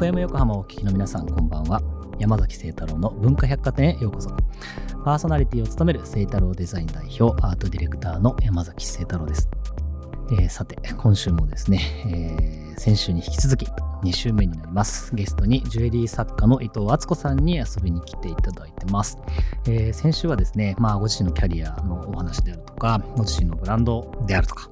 FM 横浜をお聞きの皆さんこんばんは山崎清太郎の文化百貨店へようこそパーソナリティを務める清太郎デザイン代表アートディレクターの山崎清太郎です、えー、さて今週もですね、えー、先週に引き続き2週目になります。ゲストにジュエリー作家の伊藤敦子さんに遊びに来ていただいてます。えー、先週はですね、まあ、ご自身のキャリアのお話であるとか、ご自身のブランドであるとか、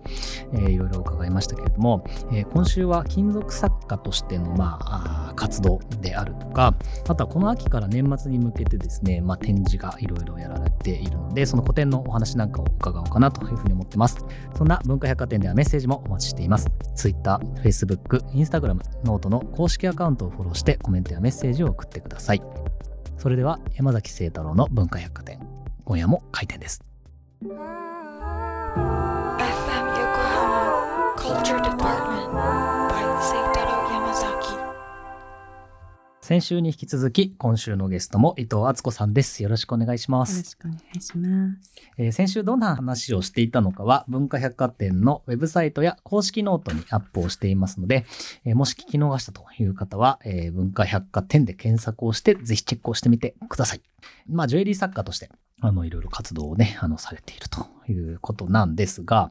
えー、いろいろ伺いましたけれども、えー、今週は金属作家としての、まあ、活動であるとか、あとはこの秋から年末に向けてですね、まあ、展示がいろいろやられているので、その個展のお話なんかを伺おうかなというふうに思ってます。そんな文化百貨店ではメッセージもお待ちしています。Twitter、Facebook、Instagram、 note の公式アカウントをフォローしてコメントやメッセージを送ってください。それでは山崎晴太郎の文化百貨店、今夜も開店です。Culture Department 先週に引き続き、今週のゲストも伊藤敦子さんです。よろしくお願いします。よろしくお願いします。えー、先週どんな話をしていたのかは、文化百貨店のウェブサイトや公式ノートにアップをしていますので、えー、もし聞き逃したという方は、えー、文化百貨店で検索をして、ぜひチェックをしてみてください。まあ、ジュエリー作家として、あの、いろいろ活動をね、あの、されているということなんですが、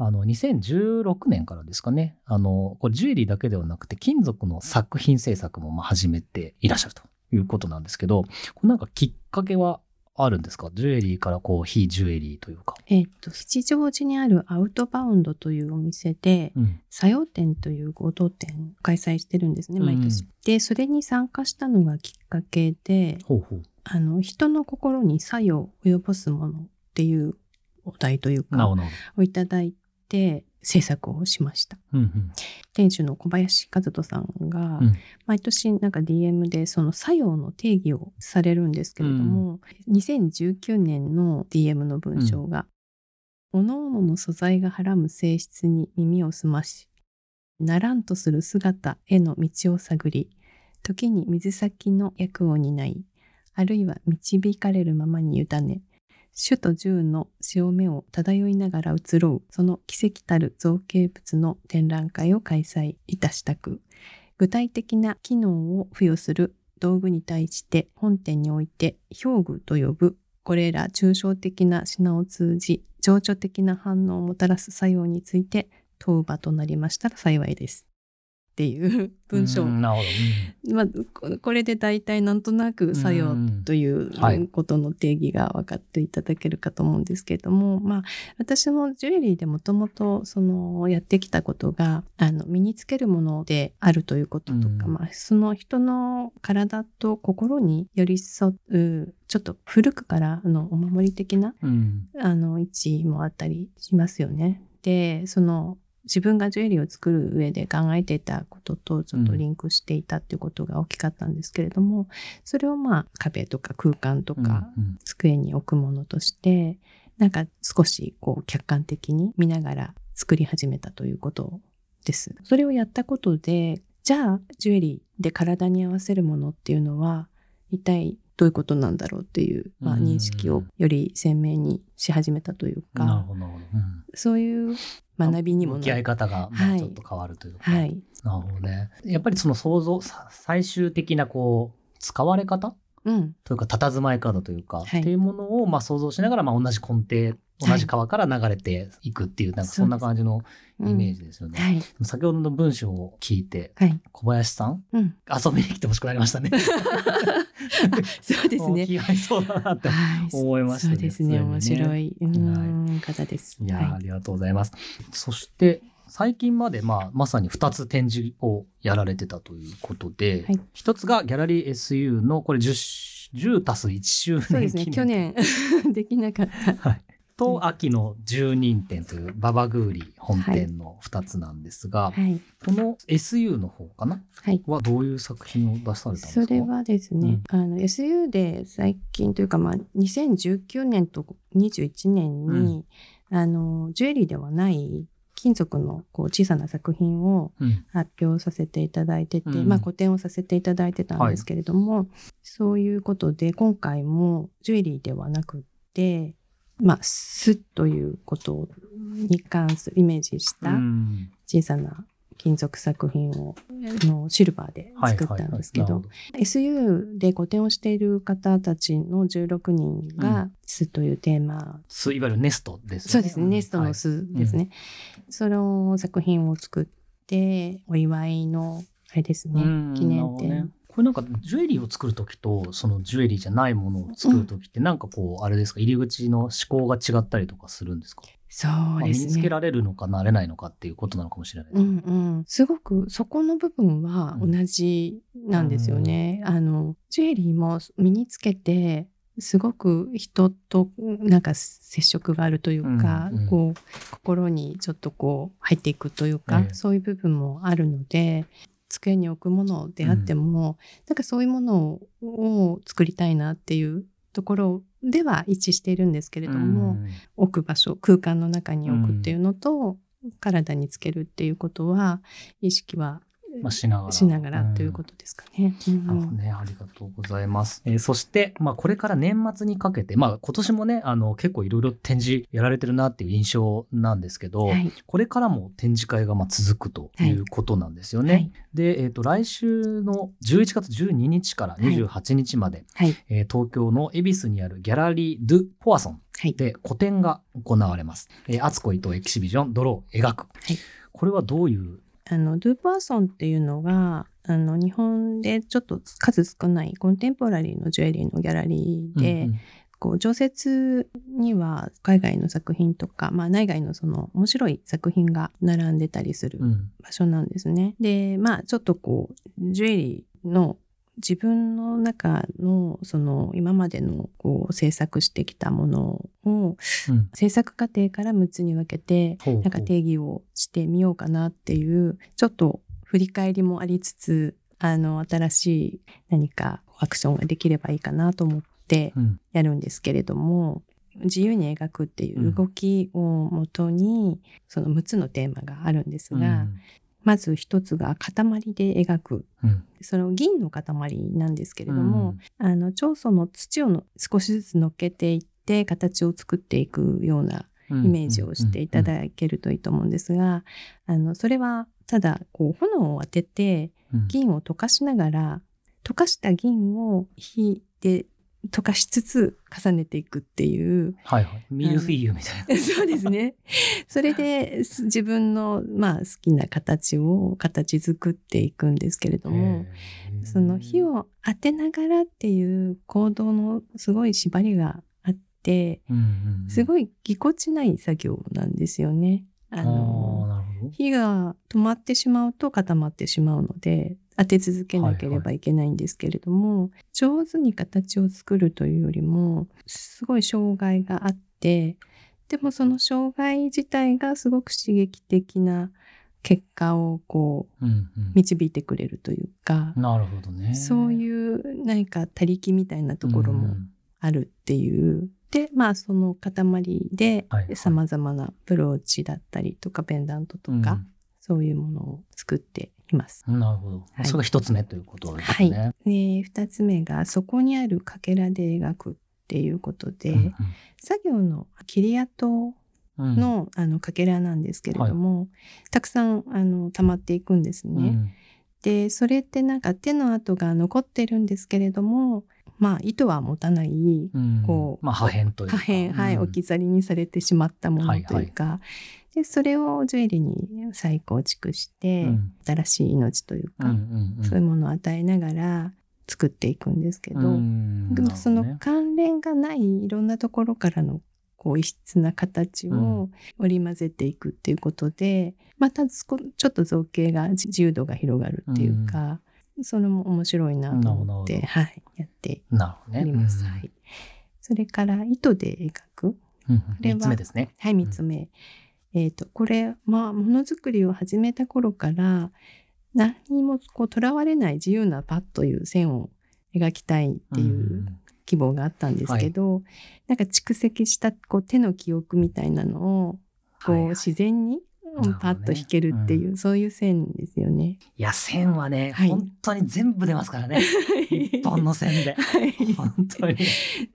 あの、2016年からですかね、あの、これジュエリーだけではなくて、金属の作品制作もま始めていらっしゃるということなんですけど、これなんかきっかけはあるんですか？ジュエリーからこう、非ジュエリーというか。えっ、と、吉祥寺にあるアウトバウンドというお店で、うん、作用展という合同展開催してるんですね、毎年。うん、で、それに参加したのがきっかけで、ほうほう。あの、人の心に作用を及ぼすものっていうお題というか、をいただいて制作をしました。うんうん、店主の小林和人さんが、毎年なんか DM でその作用の定義をされるんですけれども、うん、2019年の DM の文章が、うん、各々の素材がはらむ性質に耳を澄まし、ならんとする姿への道を探り、時に水先の役を担い、あるいは導かれるままに委ね、主と銃の潮目を漂いながら移ろう、その奇跡たる造形物の展覧会を開催いたしたく、具体的な機能を付与する道具に対して本店において表具と呼ぶこれら抽象的な品を通じ情緒的な反応をもたらす作用について問う場となりましたら幸いです。っていう文章。なるほど。まあ、これで大体なんとなく作用ということの定義が分かっていただけるかと思うんですけれども、まあ、私もジュエリーでもともとそのやってきたことが、あの、身につけるものであるということとか、まあ、その人の体と心に寄り添う、ちょっと古くからのお守り的な、あの、位置もあったりしますよね。で、その、自分がジュエリーを作る上で考えていたこととちょっとリンクしていたっていうことが大きかったんですけれども、うん、それをまあ壁とか空間とか机に置くものとして、なんか少しこう客観的に見ながら作り始めたということです。それをやったことで、じゃあジュエリーで体に合わせるものっていうのは一体どういうことなんだろうっていう、まあ、認識をより鮮明にし始めたというか、うん、そういう学びにも向き合い方がちょっと変わるというか、はい、なるほどね。やっぱりその想像最終的なこう使われ方、うん、というか佇まい方というか、はい、っていうものをまあ想像しながらまあ同じ根底同じ川から流れていくっていう、なんかそんな感じのイメージですよね。はい、先ほどの文章を聞いて、はい、小林さん、うん、遊びに来てほしくなり ましたね。そうですね。気合いそうだなって思いました、ね、そうですね。面白い、方です。いや、ありがとうございます。そして、最近まで、まあ、まさに2つ展示をやられてたということで、はい、1つがギャラリー SU のこれ 10, 10たす1周年そうですね去年。できなかった、はい、と秋の十人展というババグーリ本店の2つなんですが、はい、この SU の方かな、はい、はどういう作品を出されたんですか？それはですね、うん、あの SU で最近というか、まあ、2019年と21年に、うん、あのジュエリーではない金属のこう小さな作品を発表させていただいてて、うん、まあ個展をさせていただいてたんですけれども、はい、そういうことで今回もジュエリーではなくてまあ、すということに関するイメージした小さな金属作品をのシルバーで作ったんですけど,、SU で個展をしている方たちの16人が「巣」というテーマ、巣いわゆるネストですね。そうですね。ネストの巣ですね、はい。うん、その作品を作ってお祝いのあれですね。記念展、これなんかジュエリーを作る時とそのジュエリーじゃないものを作る時ってなんかこうあれですか？入り口の思考が違ったりとかするんですか？そうですね。身につけられるのかなれないのかっていうことなのかもしれない。うんうん。すごくそこの部分は同じなんですよね。うん、あの、ジュエリーも身につけて、すごく人となんか接触があるというか、うんうん、こう心にちょっとこう入っていくというか、えそういう部分もあるので机に置くものであっても、うん、なんかそういうものを作りたいなっていうところでは一致しているんですけれども、うん、置く場所空間の中に置くっていうのと、うん、体につけるっていうことは意識はまあ、しながら。しながらということですかね。うん、ね、ありがとうございます。えー、そして、まあ、これから年末にかけて、まあ、今年もね、あの、結構いろいろ展示やられてるなっていう印象なんですけど、はい、これからも展示会がまあ続くということなんですよね。はい、で、えっ、ー、と、来週の11月12日から28日まで、はい、えー、東京の恵比寿にあるギャラリー・ドゥ・ポアソンで個展が行われます。えー、アツコ伊藤エキシビジョン、泥を描く。これはどういうあの、ドゥーパーソンっていうのが、あの、日本でちょっと数少ないコンテンポラリーのジュエリーのギャラリーで、うんうん、こう、常設には海外の作品とか、まあ内外のその面白い作品が並んでたりする場所なんですね。うん、で、まあちょっとこう、ジュエリーの自分の中のその今までのこう制作してきたものを、制作過程から6つに分けてなんか定義をしてみようかなっていうちょっと振り返りもありつつあの新しい何かアクションができればいいかなと思ってやるんですけれども、自由に描くっていう動きをもとに、その6つのテーマがあるんですが、まず一つが塊で描く、うん、その銀の塊なんですけれども、うん、あの長祖の土を少しずつ乗っけていって形を作っていくようなイメージをしていただけるといいと思うんですが、あのそれはただこう炎を当てて銀を溶かしながら、溶かした銀を火で溶かしつつ重ねていくっていう。はいはい。ミルフィーユみたいな。そうですね。それで自分の、まあ、好きな形を形作っていくんですけれども、その火を当てながらっていう行動のすごい縛りがあって、すごいぎこちない作業なんですよね。あの火が止まってしまうと固まってしまうので当て続けなければいけないんですけれども、はいはい、上手に形を作るというよりもすごい障害があってでもその障害自体がすごく刺激的な結果をこう、導いてくれるというかなるほどね。そういう何か他力みたいなところもあるっていう、でまあその塊でさまざまなブローチだったりとかペンダントとか、そういうものを作っています。なるほど。はい、それが一つ目ということですね。はい。で、二つ目が、そこにあるかけらで描くっていうことで、うんうん、作業の切り跡のうん、あのかけらなんですけれども、はい、たくさんあの溜まっていくんですね。うん、でそれってなんか手の跡が残ってるんですけれどもまあ糸は持たない、うん、こう、まあ、破片というか破片はい置き去りにされてしまったものというか、はいはい、でそれをジュエリーに再構築して、うん、新しい命というか、うんうんうん、そういうものを与えながら作っていくんですけど、でもその関連がないいろんなところからのこう異質な形を織り交ぜていくっていうことで、またちょっと造形が自由度が広がるっていうか、それも面白いなと思って、はい、やっております。ね、はい。それから糸で描く。うん、3つ目ですね。はい、3つ目。うん、えっ、ー、と、これ、まあ、ものづくりを始めた頃から、何にもこう、とらわれない自由なパッという線を描きたいっていう希望があったんですけど、はい、なんか蓄積したこう手の記憶みたいなのを、こう、自然にパッと弾けるっていう、うん、そういう線ですよね。いや線はね、はい、本当に全部出ますからね。一本の線で、はい、本当に。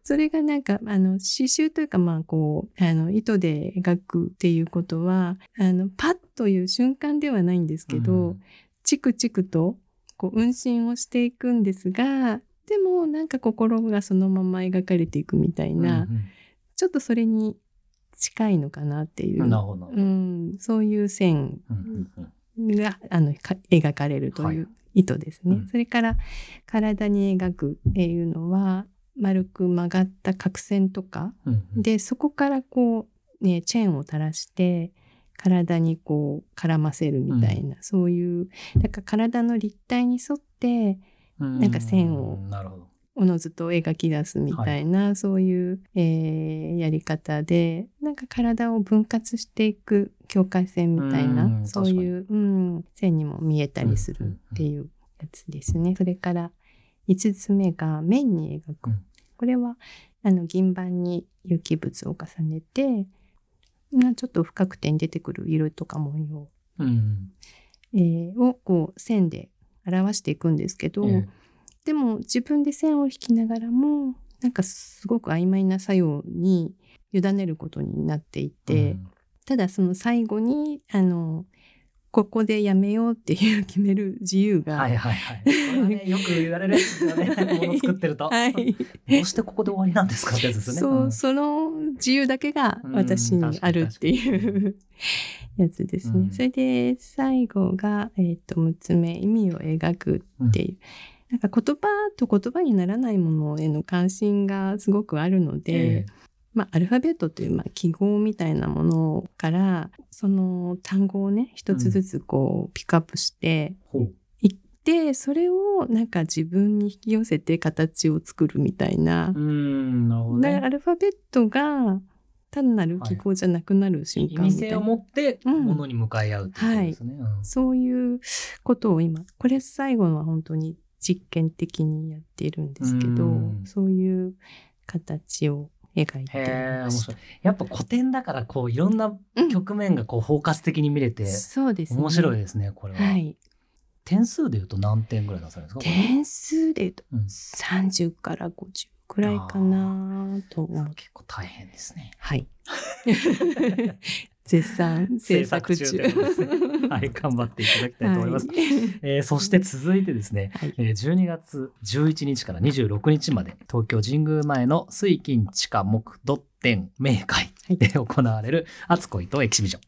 それがなんかあの刺繍というかまあこうあの糸で描くっていうことはあのパッという瞬間ではないんですけど、うん、チクチクとこう運針をしていくんですがでもなんか心がそのまま描かれていくみたいな、うんうん、ちょっとそれに近いのかなっていう、うん、そういう線が、あの描かれるという意図ですね。はいうん、それから体に描くっていうのは丸く曲がった角線とか、でそこからこう、ね、チェーンを垂らして体にこう絡ませるみたいな、うん、そういうだから体の立体に沿ってなんか線をおのずと描き出すみたいな、はい、そういう、えー、やり方でなんか体を分割していく境界線みたいなそういう、うん、線にも見えたりするっていうやつですね。それから5つ目が面に描く。うん、これはあの銀板に有機物を重ねてちょっと深く点出てくる色とか模様、うん、えー、をこう線で表していくんですけど、えー、でも自分で線を引きながらもなんかすごく曖昧な作用に委ねることになっていて、うん、ただその最後にあのここでやめようっていう決める 自由が。はいはいはい。ね、よく言われるんですよね。もの作ってると。はい。どうしてここで終わりなんですかってやつですね。そう、うん、その自由だけが私にあるっていうやつですね。うん、それで最後が、えっ、ー、と、6つ目、意味を描くっていう。うんなんか言葉と言葉にならないものへの関心がすごくあるので、えー、まあ、アルファベットという、まあ、記号みたいなものからその単語をね一つずつこう、ピックアップしていって、それをなんか自分に引き寄せて形を作るみたいな。うんなるほど、ね、アルファベットが単なる記号じゃなくなる瞬間みたいな。意味性を持ってものに向かい合うってことですね、はい。そういうことを今これ最後のは本当に実験的にやっているんですけどそういう形を描いてやっぱ古典だからこういろんな局面がこう包括的に見れて、うん、そうです、ね、面白いですねこれは。はい点数でいうと何点ぐらい出されるんですか？点数でいうと30から50くらいかなと思う。結構大変ですね。はい。絶賛制作中。です、ね、はい、頑張っていただきたいと思います。はい、えー、そして続いてですね、はい、えー、12月11日から26日まで東京神宮前の水金地下木土展明会で行われる「熱恋とエキシビジョン」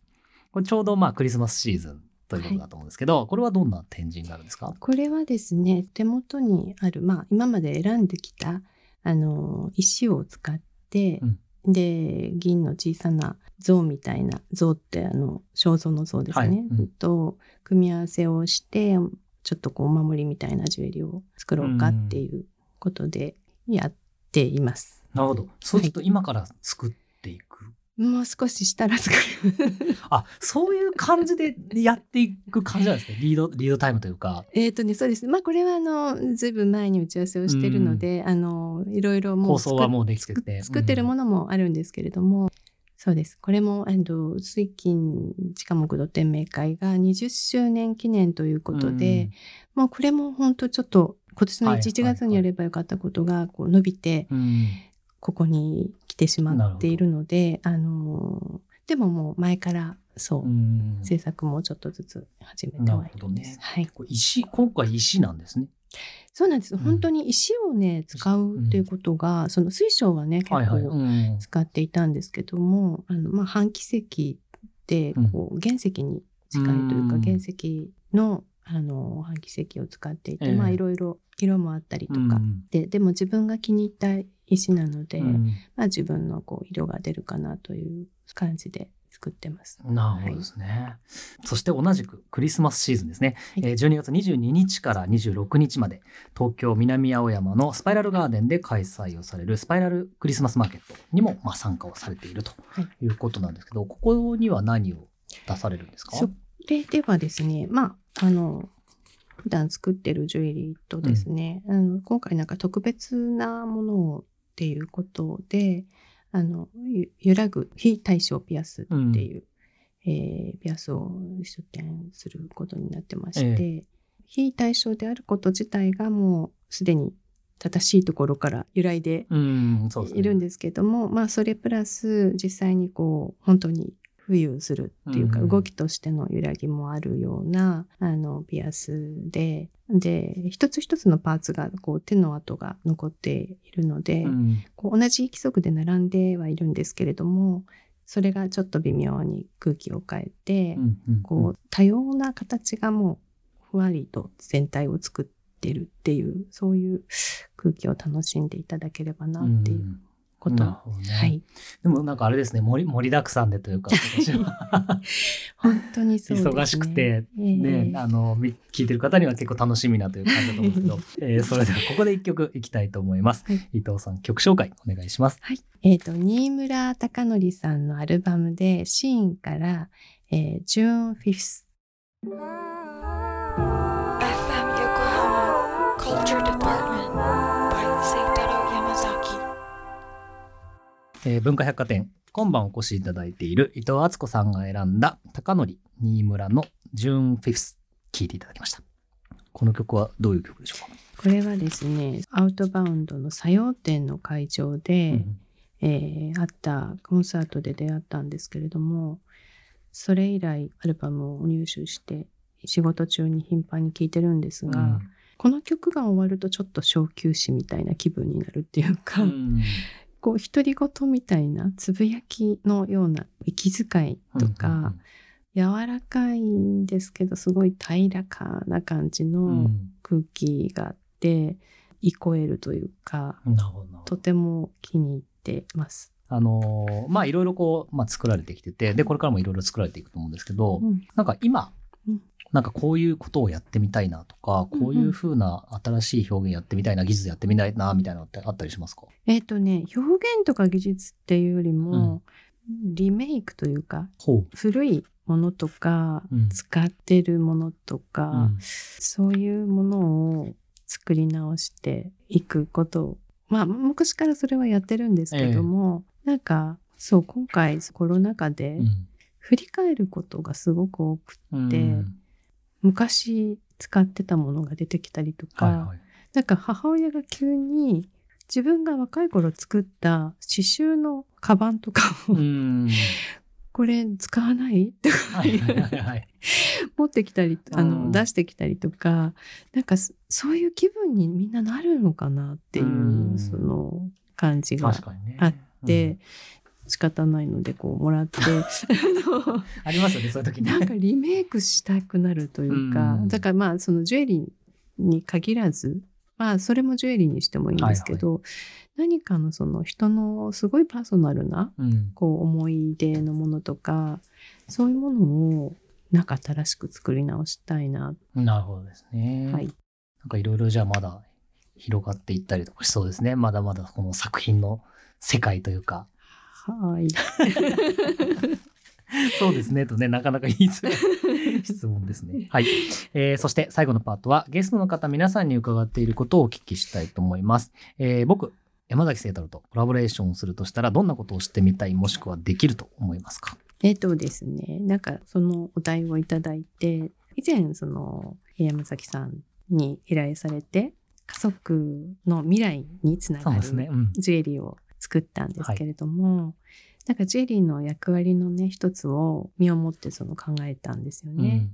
これちょうどまあクリスマスシーズンということだと思うんですけど、はい、これはどんな展示になるんですか？これはですね手元にある、まあ、今まで選んできたあの石を使って、うんで銀の小さな像みたいな像ってあの肖像の像ですね、はい。うん、と組み合わせをしてちょっとこうお守りみたいなジュエリーを作ろうかっていうことでやっています。なるほど。そうすると今から作っもう少ししたら作るあそういう感じでやっていく感じなんですね。リードリードタイムというか。えっ、とねそうです。まあこれはあのずいぶん前に打ち合わせをしてるので、あのいろいろもう構想はもうできてて。作ってるものもあるんですけれども、そうです。これも、えっと、水金地下木土天明会が20周年記念ということで、うん、もうこれも本当ちょっと今年の1月にやればよかったことがこう伸びて、ここに来てしまっているので、あのでももう前からそう、制作もちょっとずつ始めてはいるんです。ね、はい。石、今回石なんですね。そうなんです。本当に石をね、使うっていうことが、その水晶はね、結構使っていたんですけども、あの、まあ、半奇石で、こう、原石に近いというか、原石の、あの、半奇石を使っていて、まあ、いろいろ色もあったりとか、で、でも自分が気に入った石なので、うん、まあ、自分のこう色が出るかなという感じで作ってます。なるほどですね。はい、そして同じくクリスマスシーズンですね。はい、えー、12月22日から26日まで東京南青山のスパイラルガーデンで開催をされるスパイラルクリスマスマーケットにもまあ参加をされているということなんですけど、はい、ここには何を出されるんですか？それではですね、まあ、あの、普段作ってるジュエリーとですね、うん、あの今回なんか特別なものをっていうことで、あの、揺らぐ非対称ピアスっていう、えー、ピアスを出展することになってまして、え非対称であること自体がもうすでに正しいところから由来でいるんですけども、ね、まあそれプラス実際にこう本当に浮遊するっていうか、動きとしての揺らぎもあるようなあのピアスでで一つ一つのパーツがこう手の跡が残っているので、うん、こう同じ規則で並んではいるんですけれどもそれがちょっと微妙に空気を変えて、うんうんうん、こう多様な形がもうふわりと全体を作ってるっていうそういう空気を楽しんでいただければなっていうこと。ね、はい。でもなんかあれですね、盛り盛りだくさんでというか、本当にそう、ね、忙しくて、ね、えー、あの、聞いてる方には結構楽しみなという感じだと思うんですけど、えー、それではここで一曲いきたいと思います。はい、伊藤さん、曲紹介お願いします。はい。えっ、ー、と、新村貴則さんのアルバムで、シーンから、えー、June 5th。FM Yokohama Culture Department えー、文化百貨店今晩お越しいただいている伊藤敦子さんが選んだ高則新村のジューンフィフス聴いていただきました。この曲はどういう曲でしょうか？これはですねアウトバウンドの作用店の会場で、うん、えー、あったコンサートで出会ったんですけれどもそれ以来アルバムを入手して仕事中に頻繁に聴いてるんですが、うん、この曲が終わるとちょっと小休止みたいな気分になるっていうか、うん、こう独り言みたいなつぶやきのような息遣いとか、柔らかいんですけどすごい平らかな感じの空気があって、いこえるというかとても気に入ってます。あのー、まあいろいろこう、まあ、作られてきててでこれからもいろいろ作られていくと思うんですけど、うん、なんか今なんかこういうことをやってみたいなとか、こういうふうな新しい表現やってみたいな、技術やってみたいな、みたいなのってあったりしますか？えっ、とね、表現とか技術っていうよりも、うん、リメイクというか、古いものとか、うん、使ってるものとか、うん、そういうものを作り直していくこと。を、まあ、昔からそれはやってるんですけども、えなんか、そう、今回コロナ禍で、振り返ることがすごく多くって、昔使ってたものが出てきたりとか、はいはい、なんか母親が急に自分が若い頃作った刺繍のカバンとかをこれ使わない？とか持ってきたりあの出してきたりとかなんかそういう気分にみんななるのかなっていうその感じがあって、仕方ないのでこうもらって ありますよねそういう時になんかリメイクしたくなるというか、うん、だからまあそのジュエリーに限らずまあそれもジュエリーにしてもいいんですけど、はいはい、何かのその人のすごいパーソナルな、こう思い出のものとかそういうものをなんか新しく作り直したいな。なるほどですね。はい。なんかいろいろじゃあまだ広がっていったりとかしそうですね。まだまだこの作品の世界というか。はい。そうですね。とね、なかなか言いづらい質問ですね。はい。えー、そして最後のパートは、ゲストの方皆さんに伺っていることをお聞きしたいと思います。えー、僕、山崎聖太郎とコラボレーションをするとしたら、どんなことをしてみたい、もしくはできると思いますか？えっ、とですね、なんかそのお題をいただいて、以前、その、山崎さんに依頼されて、家族の未来につながるジュエリーを作ったんですけれども、はい、なんかジェリーの役割のね一つを身をもってその考えたんですよね。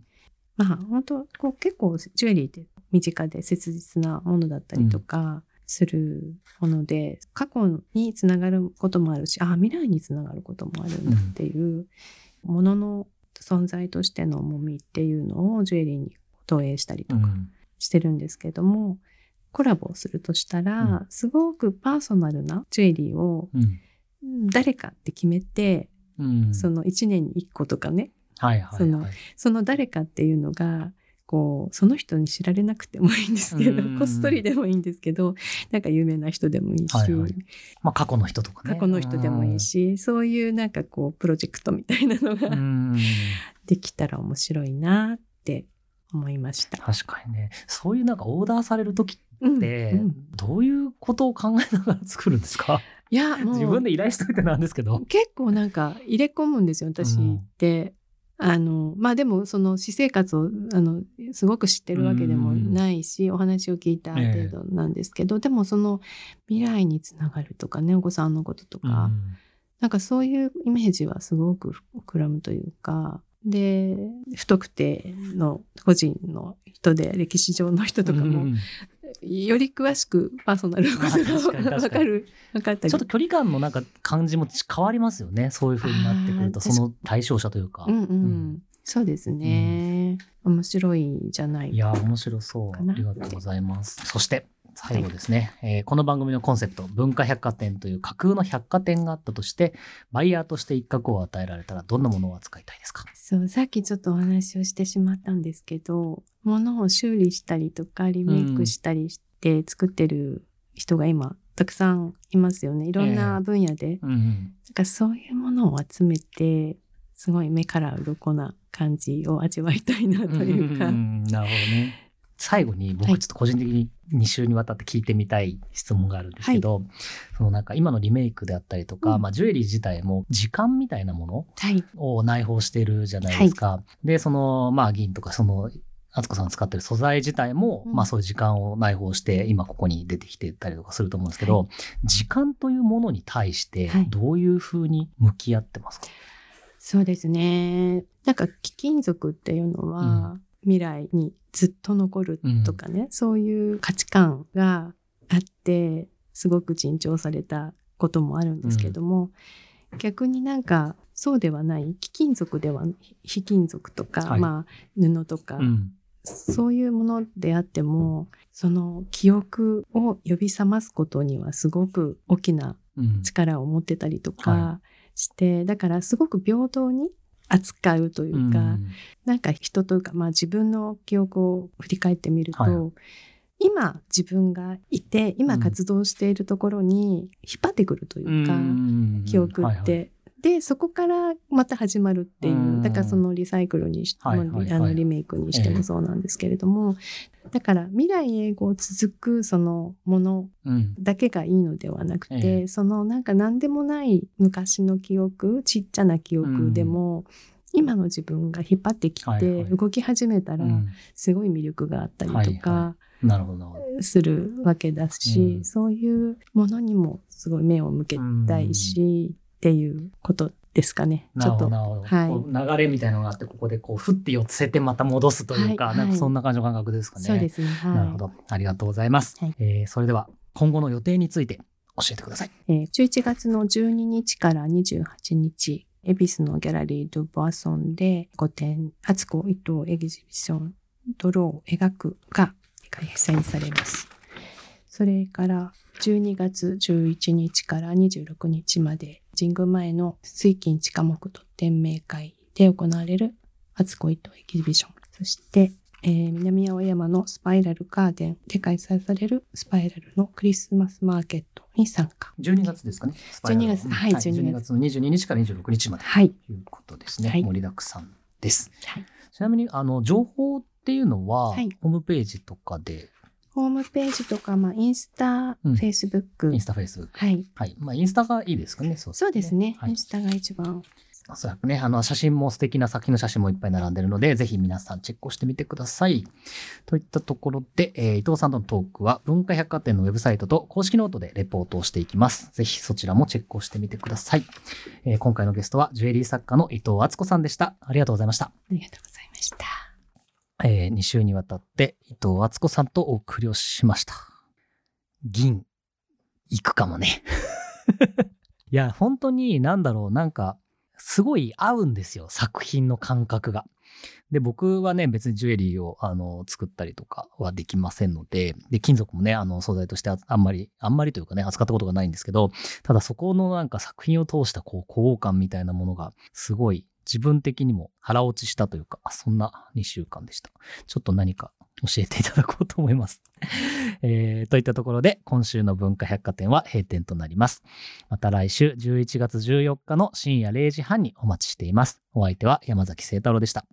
うん、まあ本当こう結構ジュエリーって身近で切実なものだったりとかするもので、うん、過去につながることもあるしあ未来につながることもあるんだっていうものの存在としての重みっていうのをジュエリーに投影したりとかしてるんですけども、コラボをするとしたら、うん、すごくパーソナルなジュエリーを誰かって決めて、うん、その1年に1個とかね、はいはいはい、そのその誰かっていうのがこうその人に知られなくてもいいんですけど、こっそりでもいいんですけどなんか有名な人でもいいし、はいはい、まあ、過去の人とかね。過去の人でもいいし、そういうなんかこうプロジェクトみたいなのができたら面白いなって思いました。確かにね。そういうなんかオーダーされる時ってどういうことを考えながら作るんですか、いや自分で依頼しといてなんですけど。結構なんか入れ込むんですよ私って、あの、まあでもその私生活を、あの、すごく知ってるわけでもないし、お話を聞いた程度なんですけど、えー、でもその未来につながるとかね、お子さんのこととか、なんかそういうイメージはすごく膨らむというか、で、不特定の個人の人で、歴史上の人とかも、より詳しくパーソナルのことが分かる、分かったり。ちょっと距離感のなんか感じも変わりますよね。そういうふうになってくると、その対象者というか。うんうん。うん、そうですね、うん、面白いじゃないいや、面白そう。ありがとうございます。そして、最後ですね、はい、えー、この番組のコンセプト、文化百貨店という架空の百貨店があったとして、バイヤーとして一角を与えられたらどんなものを扱いたいですか？そう、さっきちょっとお話をしてしまったんですけど、物を修理したりとかリメイクしたりして作ってる人が今、たくさんいますよね。いろんな分野で。えー、うん、だからそういうものを集めて、すごい目から鱗な感じを味わいたいなというか。うんなるほどね。最後に僕ちょっと個人的に2週にわたって聞いてみたい質問があるんですけど、はい、そのなんか今のリメイクであったりとか、うん、まあジュエリー自体も時間みたいなものを内包してるじゃないですか。はい、で、そのまあ銀とかその敦子さんが使ってる素材自体も、うん、まあそういう時間を内包して今ここに出てきてたりとかすると思うんですけど、はい、時間というものに対してどういうふうに向き合ってますか、そうですね。なんか貴金属っていうのは、未来にずっと残るとかね、うん、そういう価値観があってすごく珍重されたこともあるんですけども、うん、逆になんかそうではない貴金属では非金属とか、はい、まあ布とか、うん、そういうものであってもその記憶を呼び覚ますことにはすごく大きな力を持ってたりとかして、はい、だからすごく平等に扱うというか、うん、なんか人というか、まあ自分の記憶を振り返ってみると、はい、今自分がいて、今活動しているところに引っ張ってくるというか、うん、記憶って、はいはいで、そこからまた始まるっていう、だからそのリサイクルにしても、はいはい、あのリメイクにしてもそうなんですけれども、えー、だから未来永劫続くそのものだけがいいのではなくて、うんえ。ー、そのなんか何でもない昔の記憶、ちっちゃな記憶でも、うん。今の自分が引っ張ってきて動き始めたらすごい魅力があったりとかするわけだし、そういうものにもすごい目を向けたいし、っていうことですかね。ちょっと。はい、流れみたいのがあって、ここでこう、ふって寄せてまた戻すというか、はい、なんかそんな感じの感覚ですかね。そうですね。はい、なるほど。ありがとうございます。はい、えー、それでは、今後の予定について教えてください。えー、11月の12日から28日、恵比寿のギャラリー・ドゥ・ボアソンで5点、初子伊藤エキシビション、泥を描くが開催されます。それから12月11日から26日まで神宮前の水金地下木と天明会で行われる初恋とエキシビション。そして、えー、南青山のスパイラルガーデンで開催されるスパイラルのクリスマスマーケットに参加。12月ですかね。12月、はい、12月の22日から26日までということですね。はい、盛りだくさんです。はい、ちなみに、あの、情報っていうのは、はい、ホームページとかでホームページとか、まあ、インスタ、フェイスブック。インスタ、フェイスブック。はい。はい。まあ、インスタがいいですかね。そうそうですね。はい、インスタが一番。おそらくね、あの、写真も素敵な作品の写真もいっぱい並んでるので、ぜひ皆さんチェックをしてみてください。といったところで、えー、伊藤さんとのトークは、文化百貨店のウェブサイトと公式ノートでレポートをしていきます。ぜひそちらもチェックをしてみてください。えー、今回のゲストは、ジュエリー作家の伊藤敦子さんでした。ありがとうございました。ありがとうございました。えー、2週にわたって伊藤敦子さんとお送りをしました。銀、行くかもね。いや、本当になんだろう、なんか、すごい合うんですよ、作品の感覚が。で、僕はね、別にジュエリーを、あの、作ったりとかはできませんので、で、金属もね、あの、素材としてあんまり、あんまりというかね、扱ったことがないんですけど、ただそこのなんか作品を通した、こう、交感みたいなものが、すごい自分的にも腹落ちしたというか、そんな2週間でした。ちょっと何か教えていただこうと思います。えー、といったところで、今週の文化百貨店は閉店となります。また来週11月14日の深夜0時半にお待ちしています。お相手は山崎聖太郎でした。